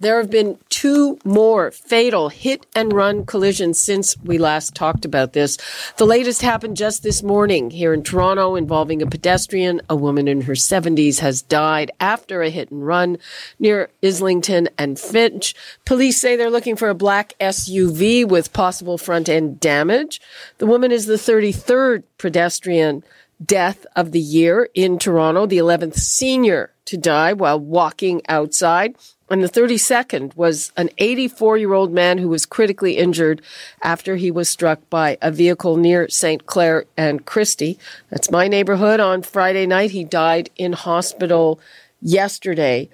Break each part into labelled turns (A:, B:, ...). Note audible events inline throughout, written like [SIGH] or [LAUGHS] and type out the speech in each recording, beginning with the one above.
A: There have been two more fatal hit and run collisions since we last talked about this. The latest happened just this morning here in Toronto involving a pedestrian. A woman in her 70s has died after a hit and run near Islington and Finch. Police say they're looking for a black SUV with possible front end damage. The woman is the 33rd pedestrian death of the year in Toronto, the 11th senior to die while walking outside. And the 32nd was an 84 year old man who was critically injured after he was struck by a vehicle near St. Clair and Christie. That's my neighborhood on Friday night. He died in hospital yesterday.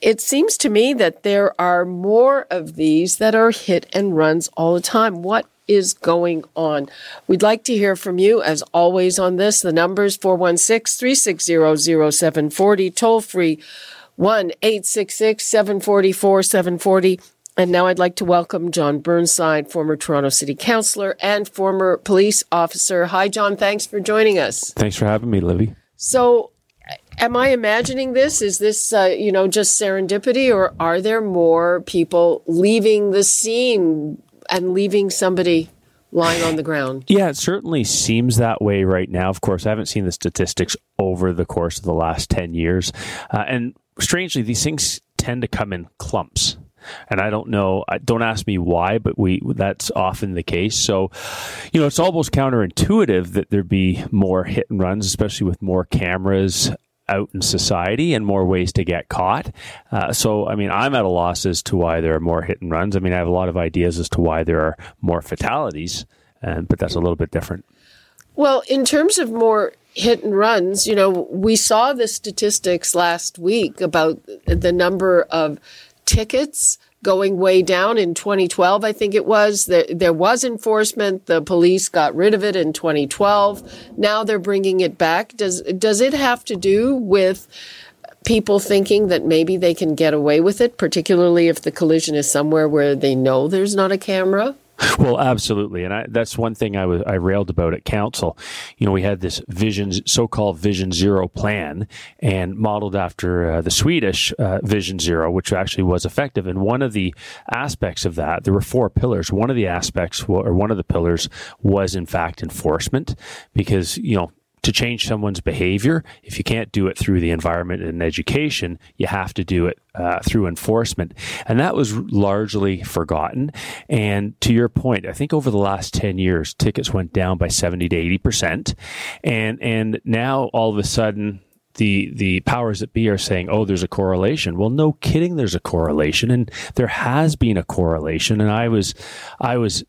A: It seems to me that there are more of these that are hit and runs all the time. What is going on? We'd like to hear from you as always on this. The numbers 416 360 0740, toll free 1 866 744 740. And now I'd like to welcome Jon Burnside, former Toronto City Councillor and former police officer. Hi, Jon. Thanks for joining us.
B: Thanks for having me, Libby.
A: So, am I imagining this? Is this, uh, you know, just serendipity, or are there more people leaving the scene and leaving somebody lying on the ground?
B: Yeah, it certainly seems that way right now. Of course, I haven't seen the statistics over the course of the last 10 years. Uh, and strangely, these things tend to come in clumps. And I don't know. Don't ask me why, but we that's often the case. So, you know, it's almost counterintuitive that there be more hit and runs, especially with more cameras out in society and more ways to get caught. Uh, so, I mean, I'm at a loss as to why there are more hit and runs. I mean, I have a lot of ideas as to why there are more fatalities, and but that's a little bit different.
A: Well, in terms of more hit and runs, you know, we saw the statistics last week about the number of tickets going way down in 2012 i think it was. There, there was enforcement. The police got rid of it in 2012 now they're bringing it back. Does does it have to do with people thinking that maybe they can get away with it particularly if the collision is somewhere where they know there's not a camera
B: well, absolutely, and I, that's one thing I was I railed about at council. You know, we had this vision, so-called Vision Zero plan, and modeled after uh, the Swedish uh, Vision Zero, which actually was effective. And one of the aspects of that, there were four pillars. One of the aspects, or one of the pillars, was in fact enforcement, because you know to change someone's behavior, if you can't do it through the environment and education, you have to do it uh, through enforcement. And that was largely forgotten. And to your point, I think over the last 10 years, tickets went down by 70 to 80%. And, and now all of a sudden, the the powers that be are saying, "Oh, there's a correlation." Well, no kidding, there's a correlation, and there has been a correlation. And I was, I was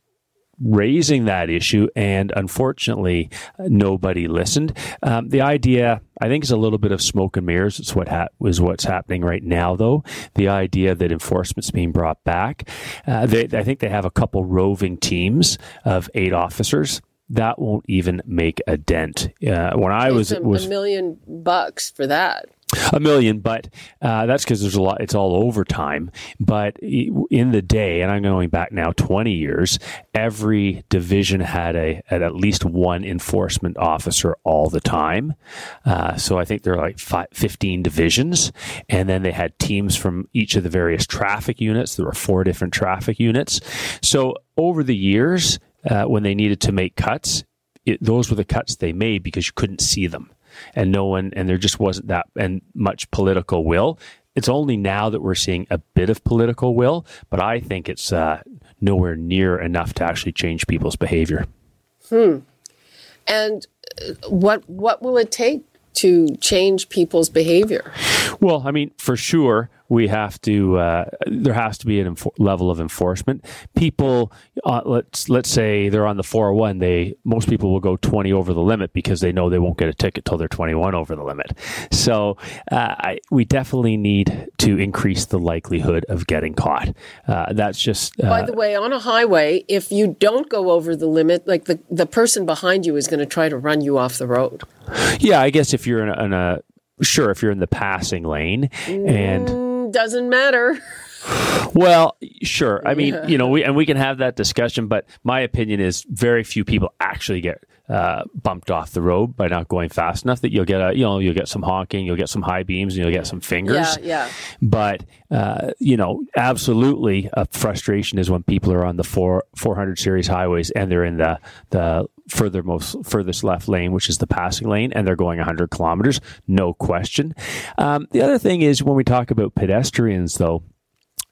B: raising that issue, and unfortunately, nobody listened. Um, the idea, I think, is a little bit of smoke and mirrors. It's what ha- is what's happening right now, though. The idea that enforcement's being brought back. Uh, they, I think they have a couple roving teams of eight officers that won't even make a dent. Uh, when I was,
A: a,
B: was
A: a million bucks for that
B: a million, but uh, that's because there's a lot. It's all overtime. But in the day, and I'm going back now 20 years, every division had a had at least one enforcement officer all the time. Uh, so I think there are like five, 15 divisions, and then they had teams from each of the various traffic units. There were four different traffic units. So over the years, uh, when they needed to make cuts, it, those were the cuts they made because you couldn't see them and no one, and there just wasn't that and much political will. It's only now that we're seeing a bit of political will, but I think it's uh, nowhere near enough to actually change people's behavior.
A: Hmm. And uh, what what will it take to change people's behavior?
B: Well, I mean, for sure, we have to. Uh, there has to be an enfor- level of enforcement. People, uh, let's let's say they're on the 401. They most people will go 20 over the limit because they know they won't get a ticket till they're 21 over the limit. So uh, I, we definitely need to increase the likelihood of getting caught. Uh, that's just. uh,
A: By the way, on a highway, if you don't go over the limit, like the, the person behind you is going to try to run you off the road.
B: yeah, I guess if you're in a, in a sure if you're in the passing lane and.
A: Doesn't matter.
B: Well, sure. I mean, you know, we and we can have that discussion, but my opinion is very few people actually get uh, bumped off the road by not going fast enough. That you'll get a, you know, you'll get some honking, you'll get some high beams, and you'll get some fingers.
A: Yeah, yeah.
B: But uh, you know, absolutely, a frustration is when people are on the four 400 series highways and they're in the the furthermost furthest left lane, which is the passing lane, and they're going 100 kilometers, no question. Um, the other thing is when we talk about pedestrians, though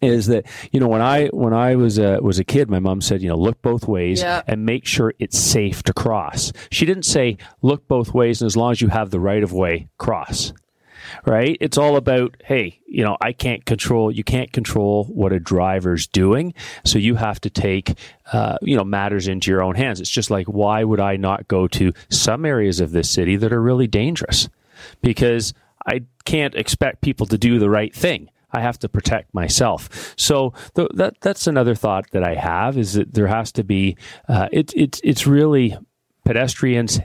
B: is that you know when I when I was a was a kid, my mom said you know look both ways
A: Yeah.
B: and make sure it's safe to cross. She didn't say look both ways and as long as you have the right of way, cross. Right? It's all about hey, you know I can't control. You can't control what a driver's doing, so you have to take uh, you know matters into your own hands. It's just like why would I not go to some areas of this city that are really dangerous? Because I can't expect people to do the right thing. I have to protect myself. So th- that that's another thought that I have is that there has to be uh, it's it's it's really pedestrians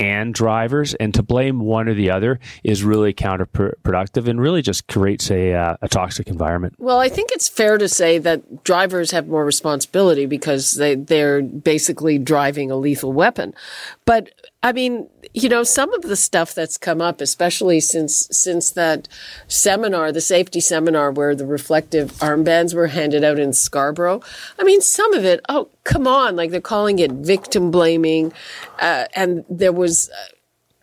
B: and drivers, and to blame one or the other is really counterproductive and really just creates a uh, a toxic environment.
A: Well, I think it's fair to say that drivers have more responsibility because they, they're basically driving a lethal weapon. But I mean, you know, some of the stuff that's come up, especially since since that seminar, the safety seminar where the reflective armbands were handed out in Scarborough. I mean, some of it, oh, come on, like they're calling it victim blaming, uh, and there was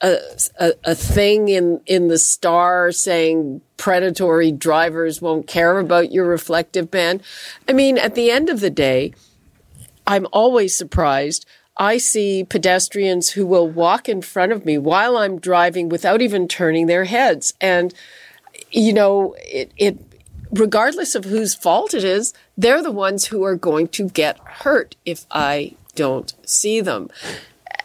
A: a, a, a thing in, in the star saying predatory drivers won't care about your reflective band. I mean, at the end of the day, I'm always surprised. I see pedestrians who will walk in front of me while I'm driving without even turning their heads. And, you know, it, it, regardless of whose fault it is, they're the ones who are going to get hurt if I don't see them.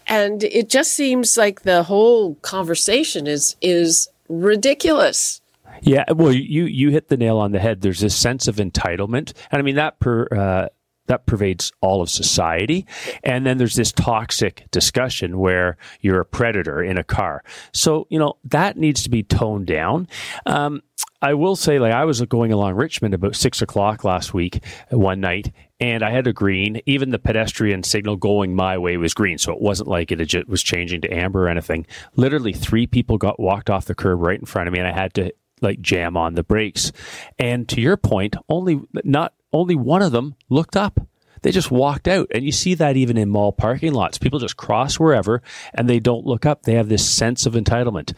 A: And it just seems like the whole conversation is, is ridiculous.
B: Yeah, well, you you hit the nail on the head. There's this sense of entitlement, and I mean that per. Uh, that pervades all of society. And then there's this toxic discussion where you're a predator in a car. So, you know, that needs to be toned down. Um, I will say, like, I was going along Richmond about six o'clock last week, one night, and I had a green. Even the pedestrian signal going my way was green, so it wasn't like it was changing to amber or anything. Literally, three people got walked off the curb right in front of me, and I had to like jam on the brakes. And to your point, only not only one of them looked up. They just walked out. And you see that even in mall parking lots. People just cross wherever and they don't look up. They have this sense of entitlement.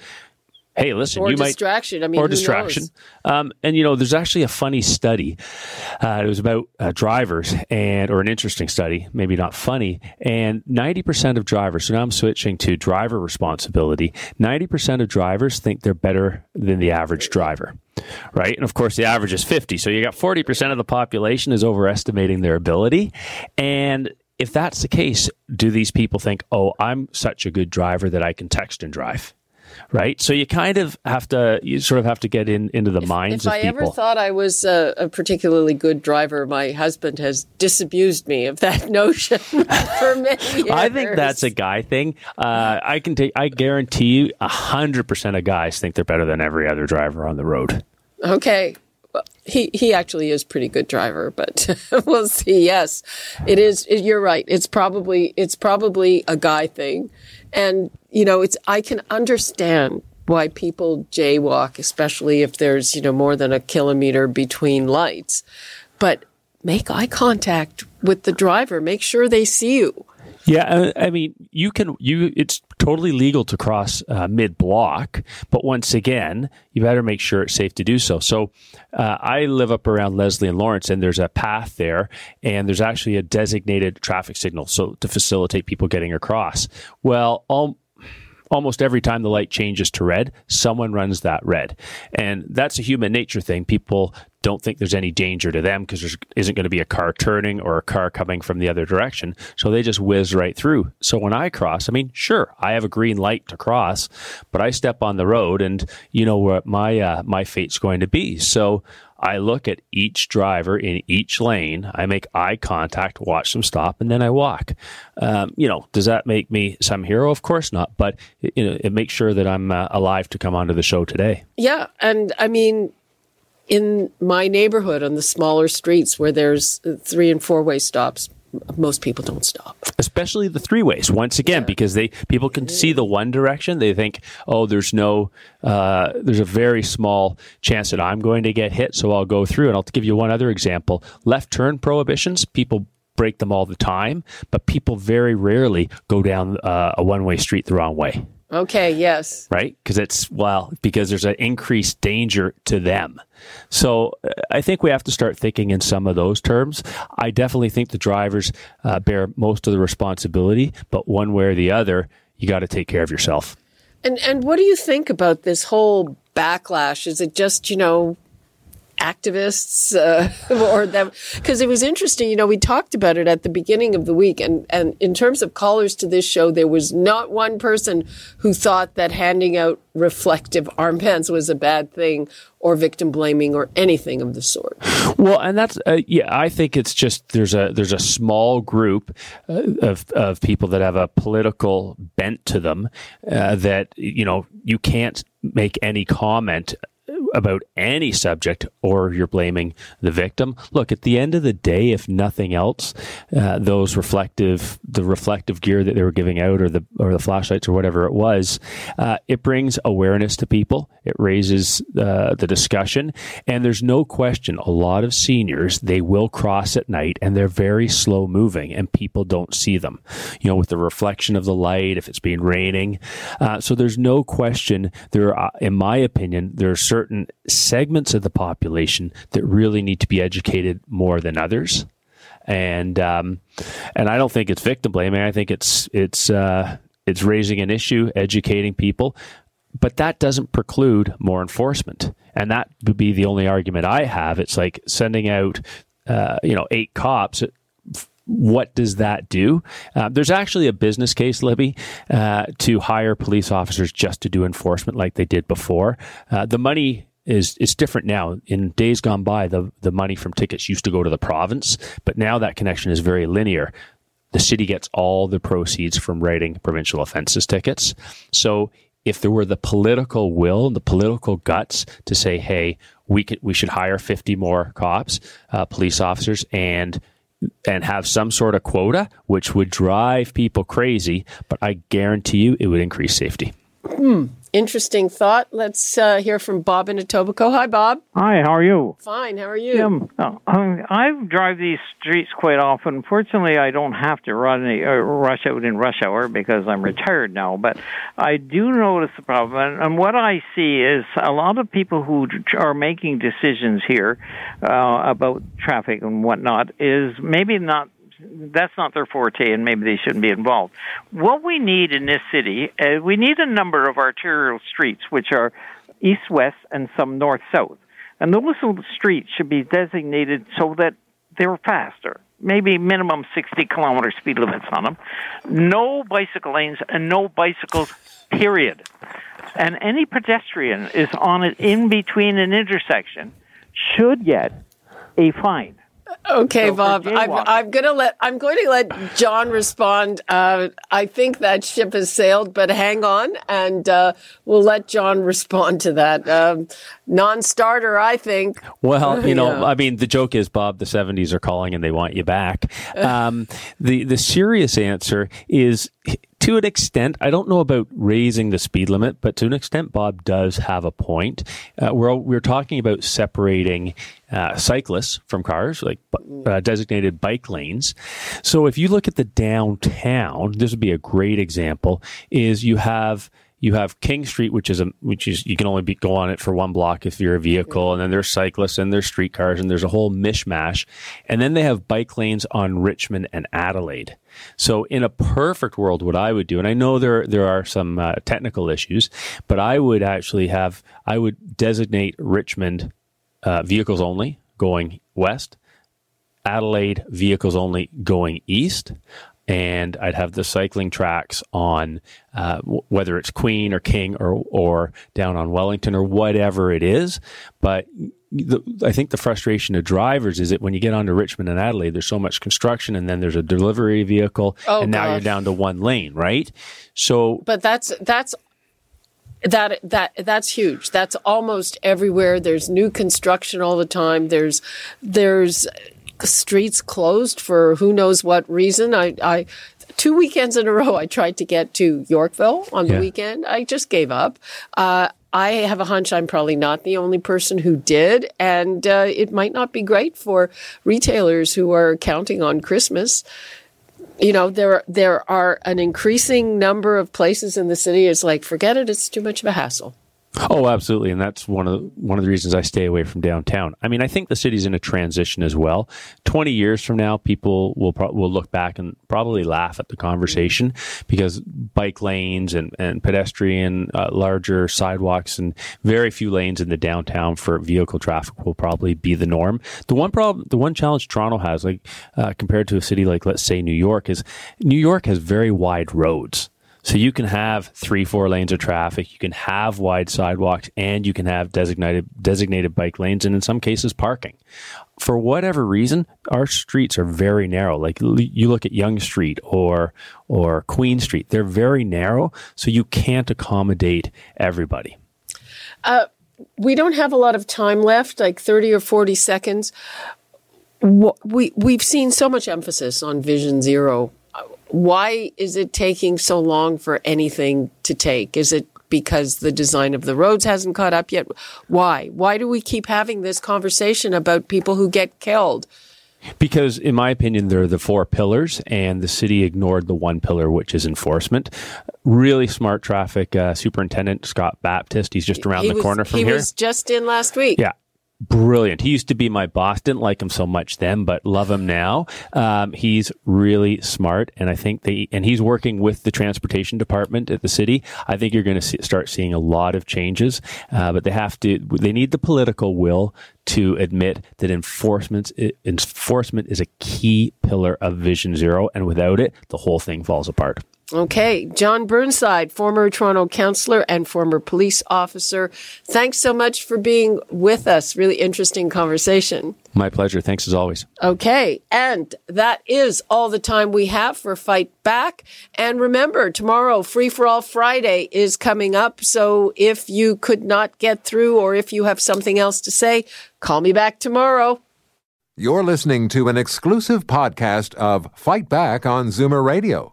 B: Hey, listen,
A: Or
B: you might Or
A: distraction. I mean,
B: or distraction. Um, and you know, there's actually a funny study. Uh, it was about uh, drivers, and or an interesting study, maybe not funny. And 90% of drivers. So now I'm switching to driver responsibility. 90% of drivers think they're better than the average driver. Right. And of course, the average is 50. So you got 40% of the population is overestimating their ability. And if that's the case, do these people think, oh, I'm such a good driver that I can text and drive? Right. So you kind of have to, you sort of have to get in into the minds
A: If I
B: people.
A: ever thought I was a, a particularly good driver, my husband has disabused me of that [LAUGHS] notion for many years. [LAUGHS]
B: I think that's a guy thing. Uh, I can take. I guarantee you, hundred percent of guys think they're better than every other driver on the road.
A: Okay. Well, he he actually is pretty good driver, but [LAUGHS] we'll see. Yes, it is. it- You're right. It's probably it's probably a guy thing, and you know, it's. I can understand why people jaywalk, especially if there's you know more than a kilometer between lights, but make eye contact with the driver. Make sure they see you.
B: Yeah, I, I mean, you can. You it's totally legal to cross uh, mid block, but once again, you better make sure it's safe to do so. So, uh, I live up around Leslie and Lawrence, and there's a path there, and there's actually a designated traffic signal so to facilitate people getting across. Well, all almost every time the light changes to red, someone runs that red. And that's a human nature thing. People don't think there's any danger to them because there isn't going to be a car turning or a car coming from the other direction. So they just whiz right through. So when I cross, I mean, sure, I have a green light to cross, but I step on the road and you know what my, uh, my fate's going to be. So I look at each driver in each lane. I make eye contact, watch them stop, and then I walk. Um, you know, does that make me some hero? Of course not, but you know, it makes sure that I'm uh, alive to come onto the show today.
A: Yeah, and I mean, in my neighborhood on the smaller streets where there's three and four way stops, most people don't stop.
B: Especially the three ways. Once again, yeah. because they people can see the one direction, they think, oh, there's no, uh, there's a very small chance that I'm going to get hit, so I'll go through. And I'll give you one other example: left turn prohibitions. People break them all the time, but people very rarely go down uh, a one way street the wrong way.
A: Okay, yes.
B: Right? Because it's, well, because there's an increased danger to them. So I think we have to start thinking in some of those terms. I definitely think the drivers uh, bear most of the responsibility, but one way or the other, you got to take care of yourself.
A: And and what do you think about this whole backlash? Is it just, you know, activists uh, [LAUGHS] or them. Because it was interesting you know we talked about it at the beginning of the week and and in terms of callers to this show there was not one person who thought that handing out reflective armbands was a bad thing or victim blaming or anything of the sort.
B: Well and that's uh, yeah i think it's just there's a there's a small group uh, of of people that have a political bent to them uh, that you know you can't make any comment about any subject or you're blaming the victim. Look, at the end of the day, if nothing else, uh, those reflective, the reflective gear that they were giving out or the, or the flashlights or whatever it was, uh, it brings awareness to people. It raises uh, the discussion. And there's no question a lot of seniors, they will cross at night and they're very slow moving and people don't see them, you know, with the reflection of the light, if it's been raining. Uh, so there's no question there, are, in my opinion, there are certain segments of the population that really need to be educated more than others. And um, and I don't think it's victim blaming. I think it's it's uh, it's raising an issue, educating people, but that doesn't preclude more enforcement. And that would be the only argument I have. It's like sending out, uh, you know, eight cops what does that do? Uh, there's actually a business case, Libby, uh, to hire police officers just to do enforcement like they did before. Uh, the money is is different now. In days gone by, the the money from tickets used to go to the province, but now that connection is very linear. The city gets all the proceeds from writing provincial offences tickets. So if there were the political will and the political guts to say, "Hey, we could, we should hire fifty more cops, uh, police officers, and and have some sort of quota, which would drive people crazy, but I guarantee you it would increase safety."
A: Hmm interesting thought. Let's uh, hear from Bob in Etobicoke. Hi, Bob.
C: Hi, how are you?
A: Fine, how are you? Um,
C: uh, I drive these streets quite often. Fortunately, I don't have to run uh, rush out in rush hour because I'm retired now. But I do notice the problem, and, and what I see is a lot of people who are making decisions here uh, about traffic and whatnot is maybe not that's not their forte, and maybe they shouldn't be involved. What we need in this city, uh, we need a number of arterial streets, which are east west and some north south. And those little streets should be designated so that they're faster. Maybe minimum 60 kilometer speed limits on them. No bicycle lanes and no bicycles, period. And any pedestrian is on it in between an intersection should get a fine.
A: Okay, so Bob. I'm, I'm, gonna let I'm going to let Jon respond. Uh, I think that ship has sailed, but hang on, and uh, we'll let Jon respond to that. Um, non-starter, I think.
B: Well, [LAUGHS] you know, yeah. I mean, the joke is, Bob, the '70s are calling and they want you back. [LAUGHS] Um, the the serious answer is to an extent, I don't know about raising the speed limit, but to an extent, Bob does have a point. Uh, we're we're talking about separating uh, cyclists from cars, like uh, designated bike lanes. So if you look at the downtown, this would be a great example. Is you have you have King Street, which is a which is you can only be, go on it for one block if you're a vehicle, and then there's cyclists and there's streetcars and there's a whole mishmash, and then they have bike lanes on Richmond and Adelaide. So in a perfect world, what I would do, and I know there there are some uh, technical issues, but I would actually have I would designate Richmond uh, vehicles only going west, Adelaide vehicles only going east and I'd have the cycling tracks on uh, w- whether it's Queen or King or or down on Wellington or whatever it is. But the, I think the frustration of drivers is that when you get onto Richmond and Adelaide, there's so much construction, and then there's a delivery vehicle,
A: Oh,
B: and now
A: gosh.
B: you're down to one lane, right? So
A: But that's that's that that that's huge. That's almost everywhere. There's new construction all the time. There's there's streets closed for who knows what reason. I I two weekends in a row I tried to get to Yorkville on the
B: Yeah.
A: weekend. I just gave up. Uh, I have a hunch I'm probably not the only person who did, and uh, it might not be great for retailers who are counting on Christmas you know there there are an increasing number of places in the city it's like forget it it's too much of a hassle
B: Oh, absolutely, and that's one of the, one of the reasons I stay away from downtown. I mean, I think the city's in a transition as well. Twenty years from now, people will pro- will look back and probably laugh at the conversation because bike lanes and and pedestrian uh, larger sidewalks and very few lanes in the downtown for vehicle traffic will probably be the norm. The one problem, the one challenge Toronto has, like uh, compared to a city like let's say New York, is New York has very wide roads. So you can have three, four lanes of traffic, you can have wide sidewalks, and you can have designated designated bike lanes, and in some cases parking. For whatever reason, our streets are very narrow. Like you look at Yonge Street or or Queen Street, they're very narrow, so you can't accommodate everybody.
A: Uh, we don't have a lot of time left like 30 or 40 seconds we we've seen so much emphasis on vision zero why is it taking so long for anything to take is it because the design of the roads hasn't caught up yet why why do we keep having this conversation about people who get killed
B: Because, in my opinion, they're the four pillars, and the city ignored the one pillar, which is enforcement. Really smart traffic uh, superintendent Scott Baptist. He's just around
A: he
B: the
A: was,
B: corner from
A: he
B: here.
A: He was just in last week
B: Yeah. Brilliant. He used to be my boss. Didn't like him so much then, but love him now. Um, he's really smart, and I think they and he's working with the transportation department at the city. I think you're going to see, start seeing a lot of changes, uh, but they have to. They need the political will to admit that enforcement enforcement is a key pillar of Vision Zero, and without it, the whole thing falls apart.
A: Okay, Jon Burnside, former Toronto councillor and former police officer. Thanks so much for being with us. Really interesting conversation.
B: My pleasure. Thanks as always.
A: Okay, and that is all the time we have for Fight Back. And remember, tomorrow, Free for All Friday is coming up. So if you could not get through or if you have something else to say, call me back tomorrow.
D: You're listening to an exclusive podcast of Fight Back on Zoomer Radio,